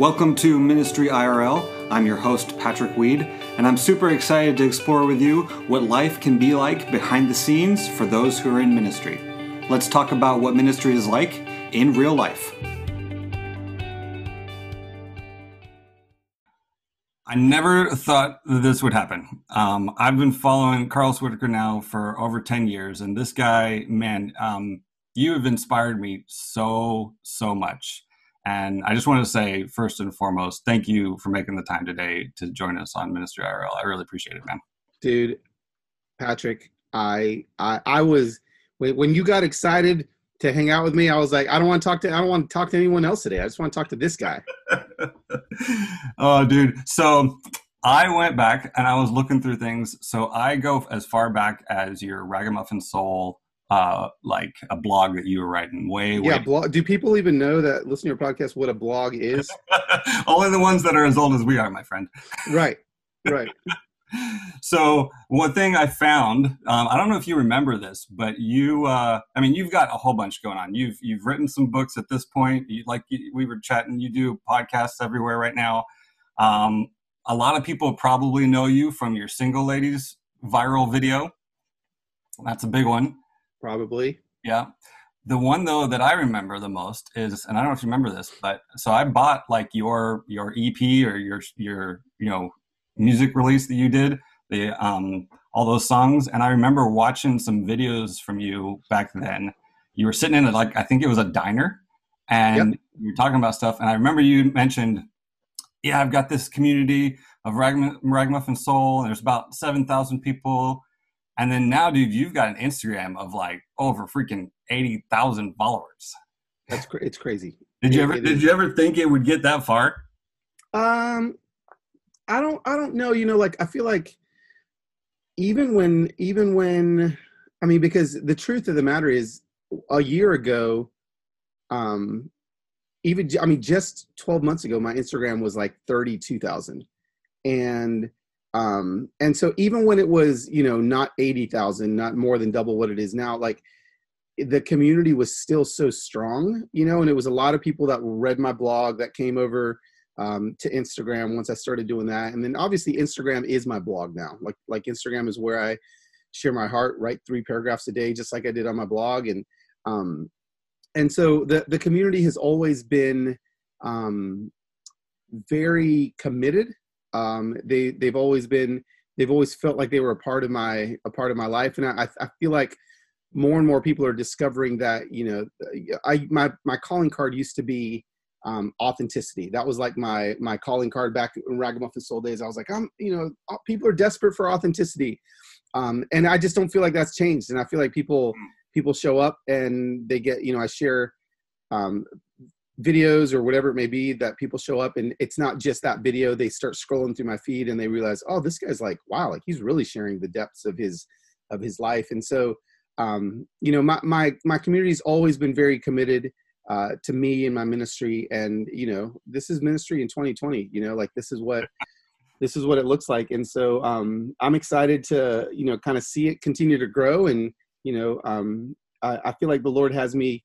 Welcome to Ministry IRL. I'm your host, Patrick Weed, and I'm super excited to explore with you what life can be like behind the scenes for those who are in ministry. Let's talk about what ministry is like in real life. I never thought that this would happen. Um, I've been following Carlos Whittaker now for over 10 years, and this guy, man, um, you have inspired me so, so much. And I just want to say, first and foremost, thank you for making the time today to join us on Ministry IRL. I really appreciate it, man. Dude, Patrick, I I, I was when, when you got excited to hang out with me, I was like, I don't want to talk to I don't want to talk to anyone else today. I just want to talk to this guy. oh, dude. So I went back and I was looking through things. So I go as far back as your Ragamuffin Soul uh, like a blog that you were writing way, yeah, blog. Do people even know that listen to your podcast what a blog is? Only the ones that are as old as we are, my friend. Right, right. so one thing I found, um, I don't know if you remember this, but you, uh, I mean, you've got a whole bunch going on. You've you've written some books at this point. You, like you, we were chatting, you do podcasts everywhere right now. Um, a lot of people probably know you from your single ladies viral video. That's a big one probably. Yeah. The one though that I remember the most is, and I don't know if you remember this, but so I bought like your your EP or your your you know music release that you did, the um all those songs, and I remember watching some videos from you back then. You were sitting in a, like I think it was a diner, and yep. you were talking about stuff, and I remember you mentioned, yeah, I've got this community of Ragamuffin Soul, and there's about seven thousand people and then now, dude, you've got an Instagram of like over freaking eighty thousand followers. That's cra- it's crazy. Did you ever did is. you ever think it would get that far? Um, I don't I don't know. You know, like I feel like even when even when I mean, because the truth of the matter is, a year ago, um, even I mean, just twelve months ago, my Instagram was like thirty two thousand, and um and so even when it was you know not 80,000 not more than double what it is now like the community was still so strong you know and it was a lot of people that read my blog that came over um, to Instagram once I started doing that. And then obviously Instagram is my blog now. Like like Instagram is where I share my heart write three paragraphs a day just like I did on my blog. And um and so the the community has always been um very committed um, they they've always been they've always felt like they were a part of my a part of my life, and I I feel like more and more people are discovering that you know I my my calling card used to be um, authenticity. That was like my my calling card back in Ragamuffin Soul days. I was like, I'm you know people are desperate for authenticity, um, and I just don't feel like that's changed. And I feel like people people show up and they get you know I share um, videos or whatever it may be that people show up and it's not just that video they start scrolling through my feed and they realize oh this guy's like wow like he's really sharing the depths of his of his life. And so um, you know my my my community's always been very committed uh, to me and my ministry. And you know this is ministry in 2020 you know like this is what this is what it looks like. And so um, i'm excited to you know kind of see it continue to grow and you know um, I, I feel like the lord has me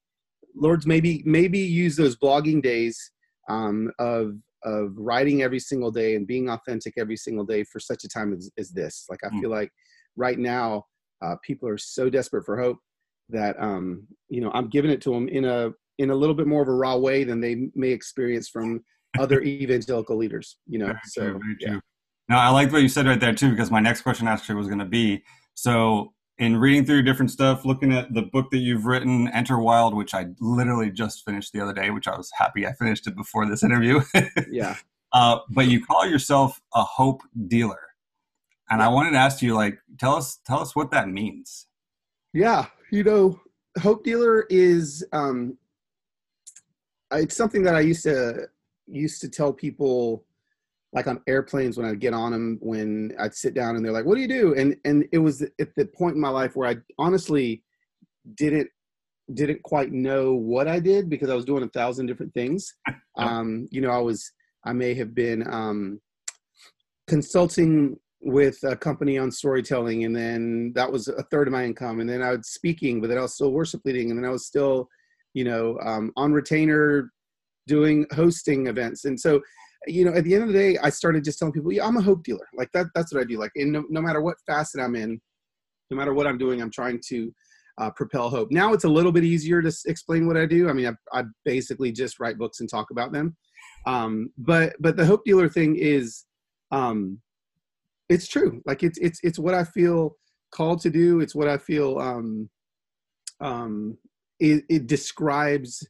Lord's maybe maybe use those blogging days um, of of writing every single day and being authentic every single day for such a time as, as this. Like I mm. feel like right now uh, people are so desperate for hope that um, you know I'm giving it to them in a in a little bit more of a raw way than they may experience from other evangelical leaders. You know, very so true, yeah. Now I like what you said right there too, because my next question actually was going to be so in reading through different stuff, looking at the book that you've written, Enter Wild, which I literally just finished the other day, which I was happy I finished it before this interview. yeah. Uh, but you call yourself a hope dealer, and. I wanted to ask you, like, tell us, tell us what that means. Yeah, you know, hope dealer is um, it's something that I used to used to tell people like on airplanes when I'd get on them, when I'd sit down and they're like, "What do you do?" and and it was at the point in my life where I honestly didn't didn't quite know what I did because I was doing a thousand different things. Um, you know, I was I may have been um, consulting with a company on storytelling, and then that was a third of my income, and then I was speaking, but then I was still worship leading, and then I was still, you know, um, on retainer doing hosting events. And so, you know, at the end of the day, I started just telling people, yeah, I'm a hope dealer. Like that, that's what I do. Like, in no, no matter what facet I'm in, no matter what I'm doing, I'm trying to uh, propel hope. Now it's a little bit easier to explain what I do. I mean, I, I basically just write books and talk about them. Um, but but the hope dealer thing is, um, it's true. Like it's it's it's what I feel called to do. It's what I feel. Um, um, it, it describes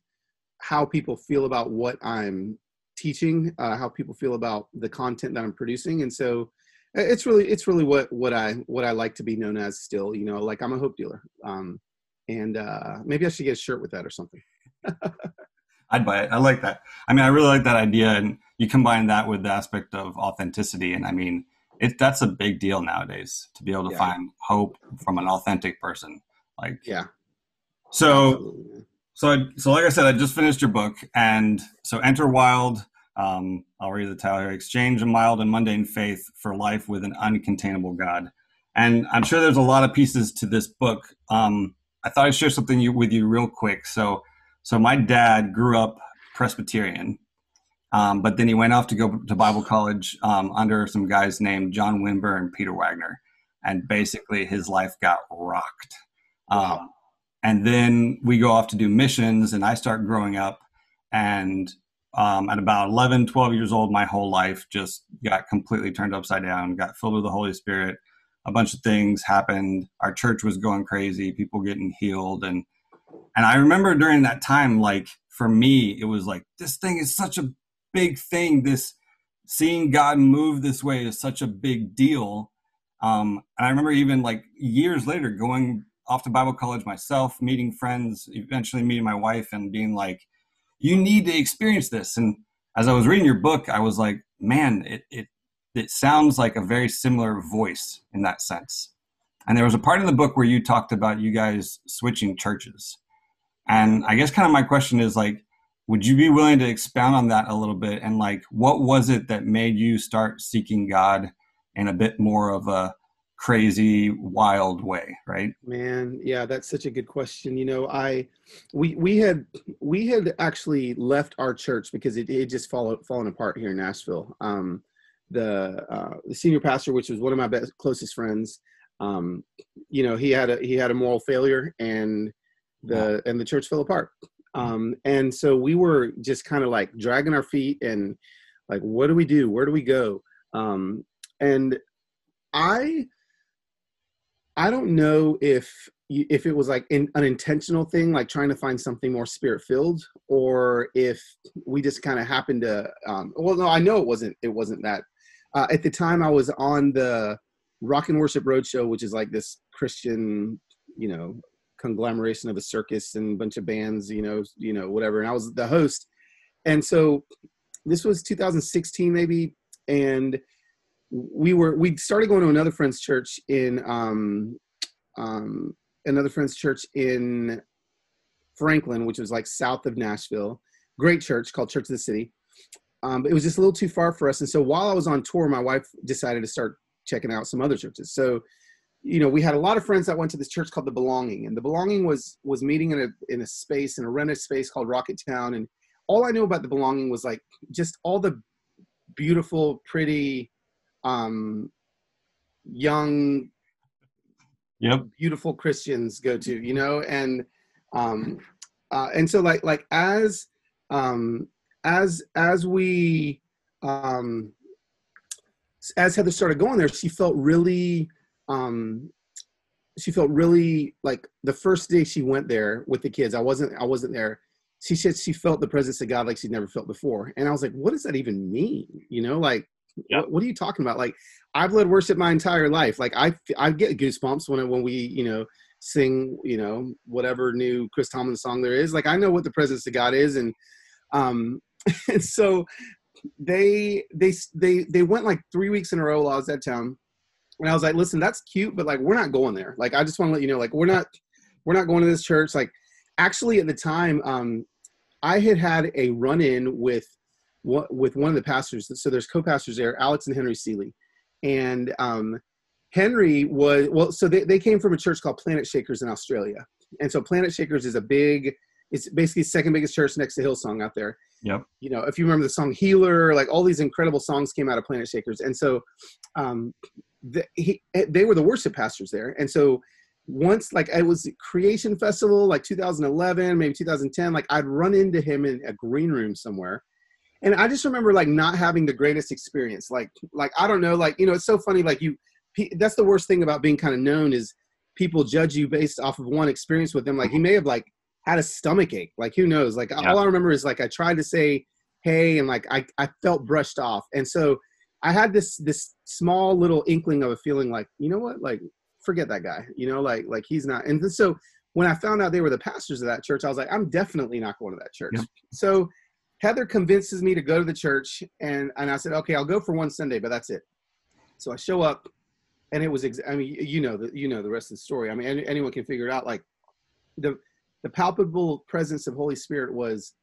how people feel about what I'm teaching, uh, how people feel about the content that I'm producing, and so it's really it's really what what I what I like to be known as still. You know, like I'm a hope dealer, um, and uh, maybe I should get a shirt with that or something. I'd buy it. I like that. I mean, I really like that idea, and you combine that with the aspect of authenticity, and I mean, it that's a big deal nowadays to be able to yeah. find hope from an authentic person. Like, yeah. So, so I, so like I said, I just finished your book, and so enter wild um, I'll read the title here Exchange a Mild and Mundane Faith for Life with an Uncontainable God. And I'm sure there's a lot of pieces to this book. Um, I thought I'd share something you, with you real quick. So, so my dad grew up Presbyterian, um, but then he went off to go to Bible college um, under some guys named John Wimber and Peter Wagner. And basically, his life got rocked. Wow. And then we go off to do missions, and I start growing up. And um, at about 11, 12 years old, my whole life just got completely turned upside down, got filled with the Holy Spirit. A bunch of things happened. Our church was going crazy, people getting healed. And, and I remember during that time, like for me, it was like, this thing is such a big thing. This seeing God move this way is such a big deal. Um, and I remember even like years later going off to Bible college myself, meeting friends, eventually meeting my wife and being like, you need to experience this. And as I was reading your book, I was like, man, it, it, it sounds like a very similar voice in that sense. And there was a part in the book where you talked about you guys switching churches. And I guess kind of my question is like, would you be willing to expound on that a little bit? And like, what was it that made you start seeking God in a bit more of a crazy wild way right? Man yeah that's such a good question. You know i we we had we had actually left our church because it, it just fallen fallen apart here in nashville. Um the uh the senior pastor which was one of my best closest friends um you know he had a he had a moral failure and the and the church fell apart. Um and so we were just kind of like dragging our feet and like what do we do? Where do we go? Um and i I don't know if if it was like an intentional thing, like trying to find something more spirit filled, or if we just kind of happened to. Um, well, no, I know it wasn't. It wasn't that. Uh, at the time, I was on the Rock and Worship Roadshow, which is like this Christian, you know, conglomeration of a circus and a bunch of bands, you know, you know, whatever. And I was the host, and so this was 2016 maybe, and we were we started going to another friend's church in um, um, another friend's church in Franklin, which was like south of Nashville. Great church called Church of the City. Um, it was just a little too far for us, and so while I was on tour, my wife decided to start checking out some other churches. So, you know, we had a lot of friends that went to this church called the Belonging, and the Belonging was was meeting in a in a space in a rented space called Rocketown, and all I knew about the Belonging was like just all the beautiful, pretty um, young, yep. beautiful Christians go to, you know, and um, uh, and so like like as um, as as we um, as Heather started going there, she felt really um, she felt really like the first day she went there with the kids. I wasn't I wasn't there. She said she felt the presence of God like she'd never felt before, and I was like, what does that even mean? You know, like What, what, are you talking about? Like I've led worship my entire life. Like I I get goosebumps when when we you know sing you know whatever new Chris Tomlin song there is. Like I know what the presence of God is, and um and so they they they they went like three weeks in a row while I was at town, and I was like, listen, that's cute, but like we're not going there. Like I just want to let you know, like we're not we're not going to this church. Like actually at the time, um I had had a run in with with one of the pastors. So there's co-pastors there, Alex and Henry Seeley, and um, Henry was well. So they, they came from a church called Planet Shakers in Australia, and so Planet Shakers is a big. It's basically second biggest church next to Hillsong out there. Yep. You know, if you remember the song Healer, like all these incredible songs came out of Planet Shakers. And so um, the, he, they were the worship pastors there. And so once like it was creation festival like 2011 maybe 2010 like i'd run into him in a green room somewhere and i just remember like not having the greatest experience like like i don't know like you know it's so funny like you that's the worst thing about being kind of known is people judge you based off of one experience with them like he mm-hmm. may have like had a stomach ache like who knows like yeah. all i remember is like i tried to say hey and like i i felt brushed off and so i had this this small little inkling of a feeling like you know what like forget that guy. You know, like like he's not. And so when I found out they were the pastors of that church, I was like, I'm definitely not going to that church. So Heather convinces me to go to the church, and and I said, okay, I'll go for one Sunday, but that's it. So I show up, and it was. Ex- I mean, you know the you know the rest of the story. I mean, any, anyone can figure it out. Like the the palpable presence of Holy Spirit was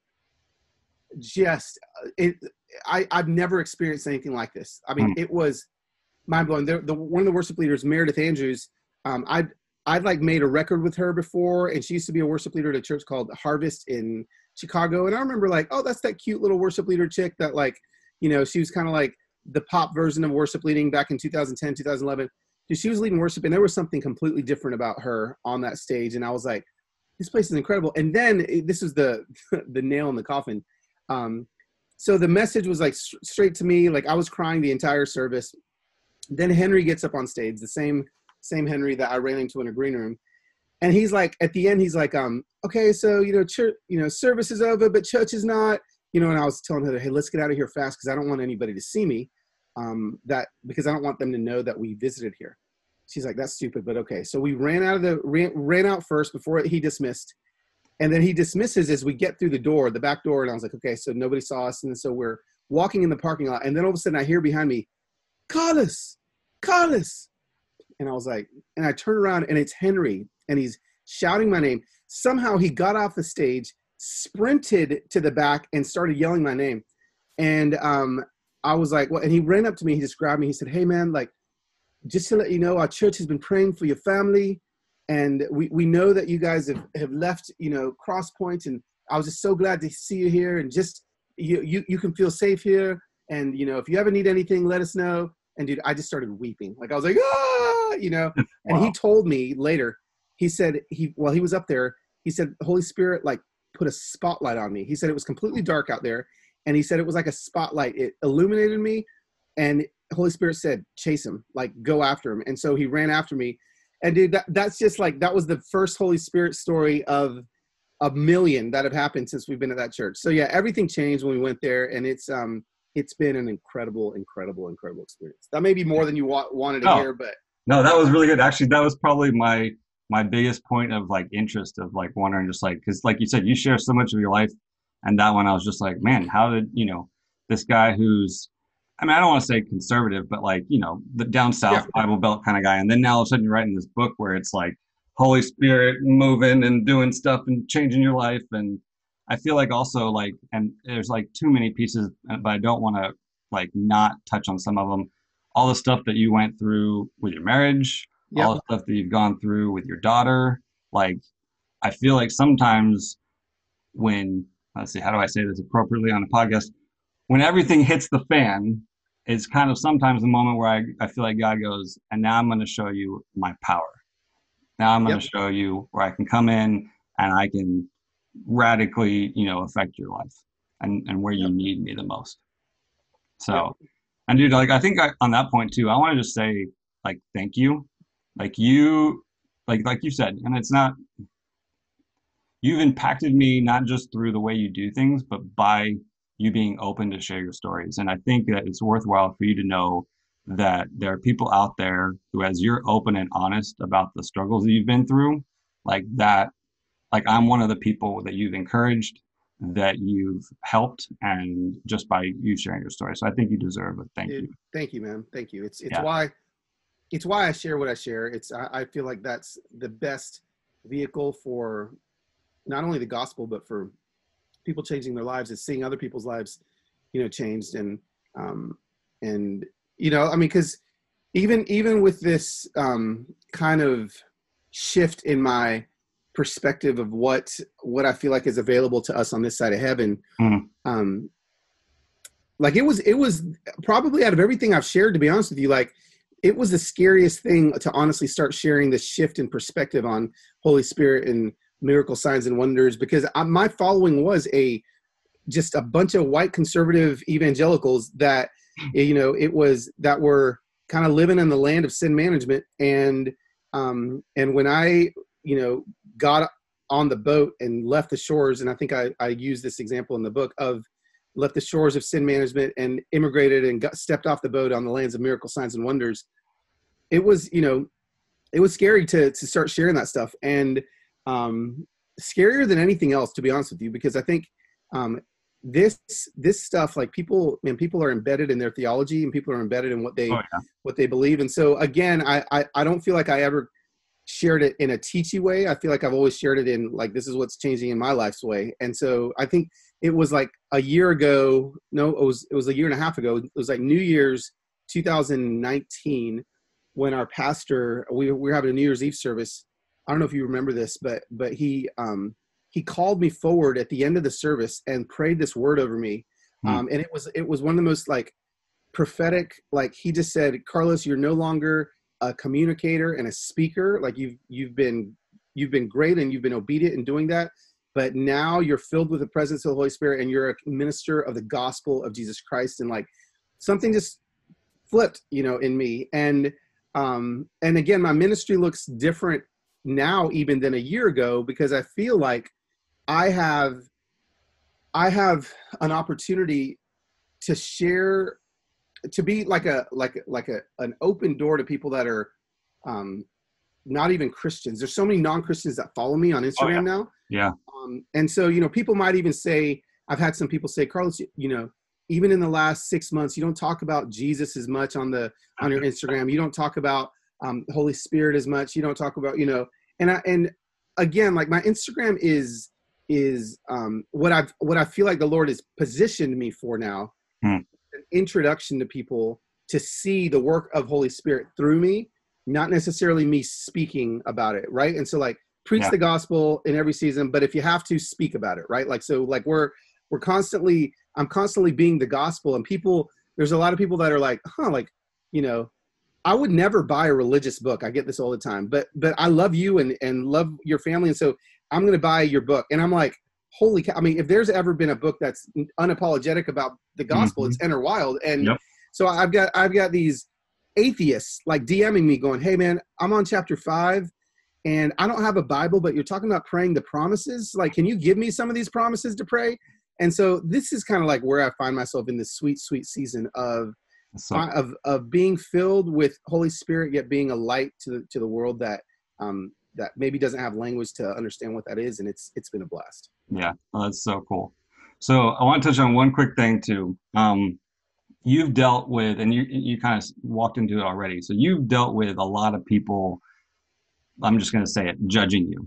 just it. I I've never experienced anything like this. I mean, mm. it was mind blowing. The, the, one of the worship leaders, Meredith Andrews, um, I'd I'd like made a record with her before, and she used to be a worship leader at a church called Harvest in Chicago. And I remember like, oh, that's that cute little worship leader chick that like, you know, she was kind of like the pop version of worship leading back in 2010, 2011. She was leading worship, and there was something completely different about her on that stage. And I was like, this place is incredible. And then eh, this is the the nail in the coffin. Um, so the message was like straight to me. Like I was crying the entire service. Then Henry gets up on stage, the same same Henry that I ran into in a green room, and he's like, at the end, he's like, um, okay, so you know, church, you know, service is over, but church is not, you know. And I was telling her, hey, let's get out of here fast because I don't want anybody to see me, um, that because I don't want them to know that we visited here. She's like, that's stupid, but okay. So we ran out of the ran, ran out first before he dismissed, and then he dismisses as we get through the door, the back door, and I was like, okay, so nobody saw us, and so we're walking in the parking lot, and then all of a sudden I hear behind me, Carlos, Carlos. And I was like, and I turn around and it's Henry and he's shouting my name. Somehow he got off the stage, sprinted to the back and started yelling my name. And um, I was like, well, and he ran up to me. He just grabbed me. He said, hey, man, like, just to let you know, our church has been praying for your family. And we, we know that you guys have, have left, you know, Cross Point. And I was just so glad to see you here. And just, you, you, you can feel safe here. And, you know, if you ever need anything, let us know. And dude, I just started weeping. Like I was like, ah, you know. And wow. he told me later, he said he while he was up there, he said Holy Spirit like put a spotlight on me. He said it was completely dark out there, and he said it was like a spotlight. It illuminated me, and Holy Spirit said, chase him, like go after him. And so he ran after me. And dude, that, that's just like that was the first Holy Spirit story of a million that have happened since we've been at that church. So yeah, everything changed when we went there, and it's um it's been an incredible, incredible, incredible experience. That may be more than you wa- wanted to hear, but no, that was really good. Actually, that was probably my my biggest point of like interest of like wondering, just like because like you said, you share so much of your life, and that one I was just like, man, how did you know this guy who's I mean, I don't want to say conservative, but like, you know, the down south yeah. Bible Belt kind of guy. And then now all of a sudden you're writing this book where it's like Holy Spirit moving and doing stuff and changing your life. And I feel like also like, and there's like too many pieces, uh, but I don't want to like not touch on some of them. All the stuff that you went through with your marriage, yep. all the stuff that you've gone through with your daughter. Like, I feel like sometimes when, let's see, how do I say this appropriately on a podcast? When everything hits the fan, it's kind of sometimes the moment where I, I feel like God goes, and now I'm going to show you my power. Now I'm going to yep. show you where I can come in and I can radically, you know, affect your life and, and where you need me the most. So, and dude, like, I think I, on that point too, I want to just say, like, thank you. Like, you, like, like you said, and it's not, you've impacted me not just through the way you do things, but by you being open to share your stories. And I think that it's worthwhile for you to know that there are people out there who, as you're open and honest about the struggles that you've been through, like that like I'm one of the people that you've encouraged, that you've helped, and just by you sharing your story. So I think you deserve a thank Dude, you. Thank you, man. Thank you. It's it's yeah. why it's why I share what I share. It's I, I feel like that's the best vehicle for not only the gospel but for people changing their lives is seeing other people's lives you know changed and um and you know i mean because even even with this um kind of shift in my perspective of what what I feel like is available to us on this side of heaven. Mhm. Um, like it was it was probably out of everything I've shared, to be honest with you, like it was the scariest thing to honestly start sharing this shift in perspective on Holy Spirit and miracle signs and wonders because I, my following was a just a bunch of white conservative evangelicals that you know it was that were kind of living in the land of sin management. And um and when i you know got on the boat and left the shores and i think i i use this example in the book of left the shores of sin management and immigrated and got stepped off the boat on the lands of miracle signs and wonders. It was you know it was scary to to start sharing that stuff and um scarier than anything else to be honest with you because i think um this this stuff like people and people are embedded in their theology and people are embedded in what they Oh, yeah. what they believe. And so again I, I i don't feel like i ever shared it in a teachy way. I feel like i've always shared it in like this is what's changing in my life's way. And so i think it was like a year ago no it was it was a year and a half ago it was like new year's 2019 when our pastor we, we were having a new year's eve service. I don't know if you remember this but but he um he called me forward at the end of the service and prayed this word over me. Hmm. um and it was it was one of the most like prophetic like he just said carlos you're no longer a communicator and a speaker. Like you've you've been you've been great and you've been obedient in doing that but now you're filled with the presence of the holy spirit and you're a minister of the gospel of jesus christ. And like something just flipped you know in me. And um and again my ministry looks different now even than a year ago because i feel like i have i have an opportunity to share to be like a like like a an open door to people that are um not even christians there's so many non-christians that follow me on instagram yeah. now Yeah. um, and so you know people might even say i've had some people say carlos you- you know even in the last six months you don't talk about jesus as much on the on your instagram you don't talk about um, holy spirit as much you don't talk about you know and i and again like my instagram is is um what i've what i feel like the lord has positioned me for now Hmm. an introduction to people to see the work of holy spirit through me not necessarily me speaking about it right and so like preach Yeah. the gospel in every season but if you have to speak about it right like so like we're we're constantly i'm constantly being the gospel and people there's a lot of people that are like huh like you know i would never buy a religious book i get this all the time but but i love you and and love your family and so i'm going to buy your book and i'm like holy cow i mean if there's ever been a book that's unapologetic about the gospel mm-hmm. it's enter wild and Yep. so i've got i've got these atheists like dming me going hey man i'm on chapter five and I don't have a Bible, but you're talking about praying the promises. Like, can you give me some of these promises to pray? And so this is kind of like where I find myself in this sweet, sweet season of of of being filled with Holy Spirit, yet being a light to the to the world that um that maybe doesn't have language to understand what that is, and it's it's been a blast. Yeah, well, that's so cool. So I want to touch on one quick thing too. Um, you've dealt with, and you you kind of walked into it already. So you've dealt with a lot of people. I'm just going to say it, judging you,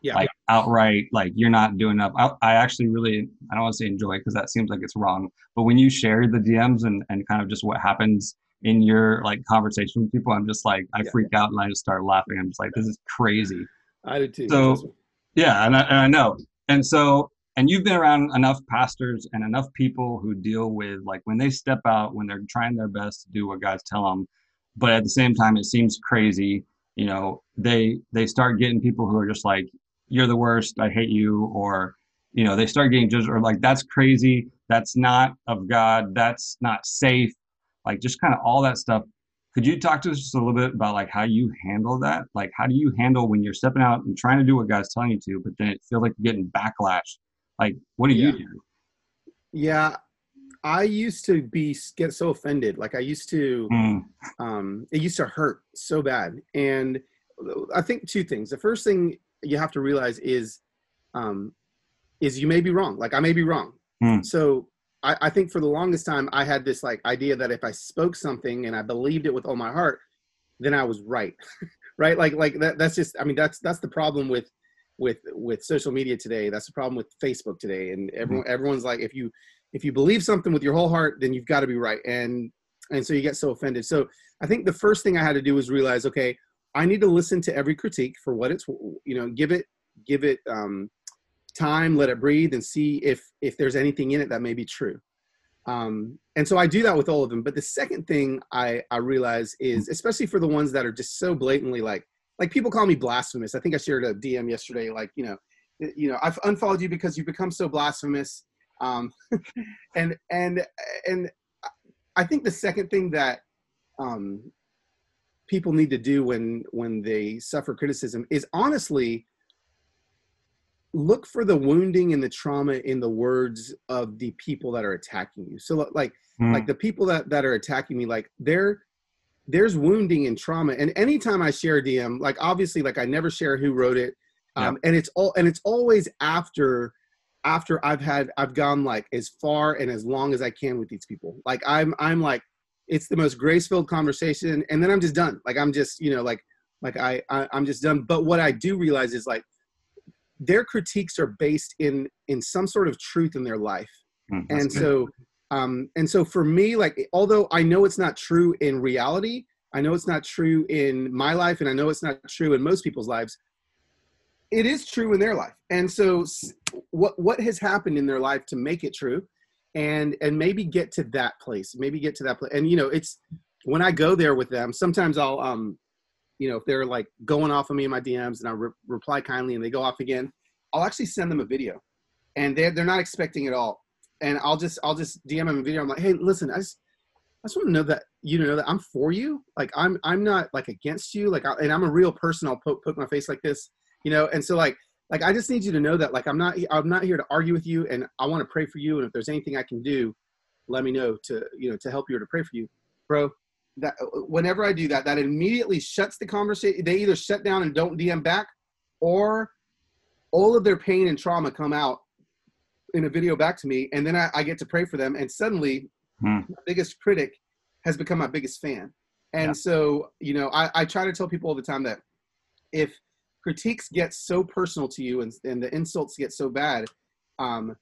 Yeah, like outright, like you're not doing enough. I, I actually really, I don't want to say enjoy because that seems like it's wrong. But when you share the DMs and and kind of just what happens in your like conversation with people, I'm just like I Yeah. freak out and I just start laughing. I'm just like, this is crazy. I did too. So- Yeah, and I, and I know. And so, and you've been around enough pastors and enough people who deal with like when they step out, when they're trying their best to do what God's tell them, but at the same time, it seems crazy. You know, they they start getting people who are just like, "You're the worst. I hate you," or you know, they start getting judged or like, "That's crazy. That's not of God. That's not safe." Like just kind of all that stuff could you talk to us just a little bit about like how you handle that like how do you handle when you're stepping out and trying to do what god's telling you to but then it feels like you're getting backlash like what do you Yeah. do Yeah, I used to be get so offended. Like I used to. Mm, um, it used to hurt so bad. And I think two things. The first thing you have to realize is, um, is you may be wrong. Like I may be wrong. Hmm. So I, I think for the longest time I had this like idea that if I spoke something and I believed it with all my heart, then I was right. right? Like like that. That's just. I mean that's that's the problem with with with social media today. That's the problem with Facebook today. And everyone everyone's like if you if you believe something with your whole heart, then you've got to be right. And and so you get so offended. So I think the first thing I had to do was realize, okay, I need to listen to every critique for what it's, you know, give it give it um, time, let it breathe, and see if if there's anything in it that may be true. Um, and so I do that with all of them. But the second thing I I realize is, especially for the ones that are just so blatantly like like people call me blasphemous. I think I shared a DM yesterday, like you know, you know, I've unfollowed you because you've become so blasphemous. Um, and and and I think the second thing that um, people need to do when when they suffer criticism is honestly look for the wounding and the trauma in the words of the people that are attacking you so like mm. like the people that that are attacking me like they're there's wounding and trauma. And anytime i share dm like obviously like i never share who wrote it. Um, and it's all and it's always after after i've had i've gone like as far and as long as i can with these people. Like i'm i'm like it's the most grace filled conversation and then i'm just done. Like i'm just you know like like I, I i'm just done. But what i do realize is like their critiques are based in in some sort of truth in their life. Mm, and good. so um and so for me like although i know it's not true in reality i know it's not true in my life and i know it's not true in most people's lives it is true in their life. And so what what has happened in their life to make it true and and maybe get to that place maybe get to that place and you know it's when i go there with them sometimes i'll um you know, if they're like going off of me in my DMs and I re- reply kindly and they go off again, I'll actually send them a video, and they're they're not expecting it all, and I'll just I'll just DM him a video. I'm like, hey, listen, I just I just want to know that you know that I'm for you. Like I'm I'm not like against you. Like I, and I'm a real person. I'll put put my face like this, you know. And so like like I just need you to know that like I'm not I'm not here to argue with you, and I want to pray for you. And if there's anything I can do, let me know to you know to help you or to pray for you, bro that uh, whenever I do that, that immediately shuts the conversation. They either shut down and don't DM back, or all of their pain and trauma come out in a video back to me, and then I, I get to pray for them, and suddenly, hmm. my biggest critic has become my biggest fan. And yeah. so, you know, I, I try to tell people all the time that if critiques get so personal to you and, and the insults get so bad, um,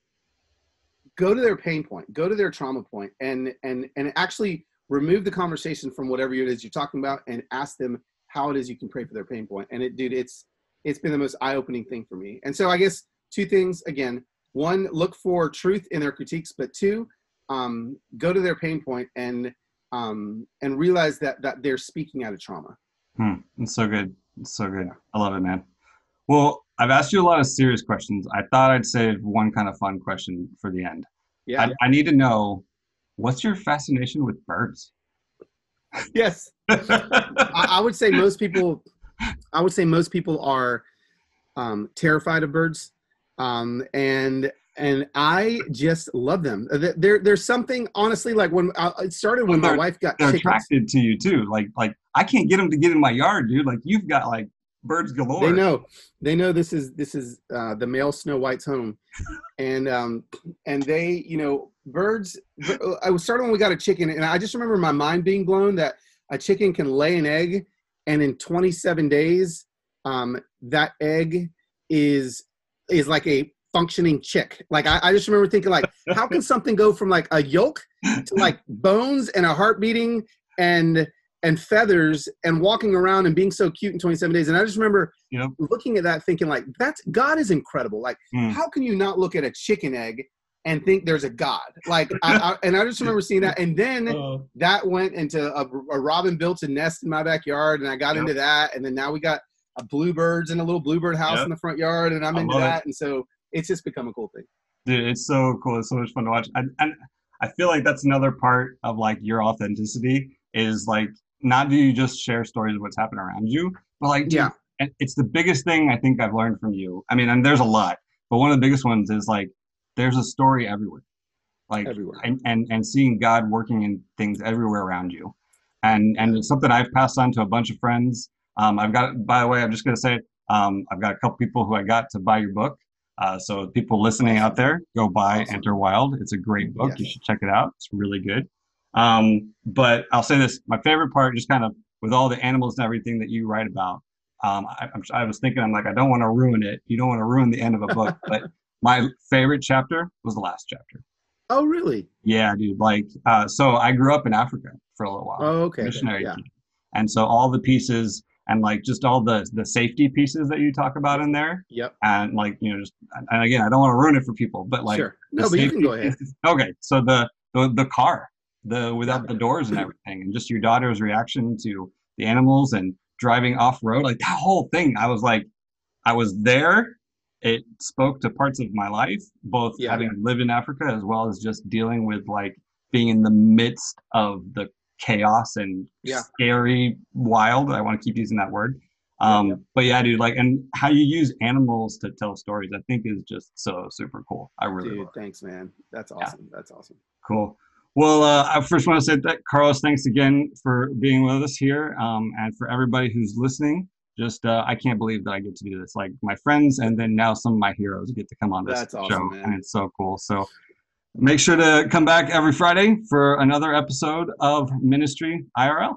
go to their pain point, go to their trauma point, and and and actually remove the conversation from whatever it is you're talking about and ask them how it is you can pray for their pain point. And it, dude, it's it's been the most eye-opening thing for me. And so I guess two things again: one, look for truth in their critiques, but two, um, go to their pain point and um, and realize that that they're speaking out of trauma. Hmm. It's so good. It's so good. I love it, man. Well, I've asked you a lot of serious questions. I thought I'd save one kind of fun question for the end. Yeah. I, I need to know what's your fascination with birds? Yes, I, I, would say most people. I would say most people are um, terrified of birds, um, and and I just love them. There, there's something honestly like when I, uh, it started when my wife got. They're chickens. attracted to you too. Like like I can't get them to get in my yard, dude. Like you've got like birds galore. They know, they know this is this is uh, the male Snow White's home, and um, and they, you know, birds. I was starting when we got a chicken, and I just remember my mind being blown that a chicken can lay an egg, and in 27 days, um, that egg is is like a functioning chick. Like I, I just remember thinking, like, how can something go from like a yolk to like bones and a heart beating and and feathers and walking around and being so cute in 27 days. And I just remember yep. looking at that thinking like that's God is incredible. Like mm. how can you not look at a chicken egg and think there's a God? Like I, I, and I just remember seeing that. And then uh, that went into a, a, robin built a nest in my backyard and I got yep. into that. And then now we got a bluebirds and a little bluebird house yep. in the front yard and I'm into that. It. And so it's just become a cool thing. Dude, it's so cool. It's so much fun to watch. And, and I feel like that's another part of like your authenticity is like not do you just share stories of what's happening around you, but like, dude, yeah, it's the biggest thing I think I've learned from you. I mean, and there's a lot, but one of the biggest ones is like, there's a story everywhere, like, everywhere. And, and, and seeing God working in things everywhere around you. And, and it's something I've passed on to a bunch of friends. Um, I've got, by the way, I'm just going to say, um, I've got a couple people who I got to buy your book. Uh, so people listening out there, go buy awesome. Enter Wild. It's a great book. Yes. You should check it out. It's really good. Um, but I'll say this: my favorite part, just kind of with all the animals and everything that you write about. Um, I, I was thinking, I'm like, I don't want to ruin it. You don't want to ruin the end of a book, but my favorite chapter was the last chapter. Oh, really? Yeah, dude. Like, uh, so I grew up in Africa for a little while. Oh, okay. Missionary. Yeah. And so all the pieces and like just all the the safety pieces that you talk about in there Yep. and like you know just and again i don't want to ruin it for people but like sure. No, but you can go ahead. pieces- okay so the, the the car the without the doors and everything and just your daughter's reaction to the animals and driving off road like that whole thing i was like i was there it spoke to parts of my life both Yeah. having lived in africa as well as just dealing with like being in the midst of the chaos and Yeah. scary wild i want to keep using that word um yeah. but yeah dude like and how you use animals to tell stories i think is just so super cool i really Dude, love it. thanks, man. That's awesome. That's awesome. Cool. Well, uh, I first want to say that Carlos, thanks again for being with us here, um, and for everybody who's listening. Just uh, I can't believe that I get to do this. Like my friends, and then now some of my heroes get to come on this That's show, man. and it's so cool. So make sure to come back every Friday for another episode of Ministry IRL.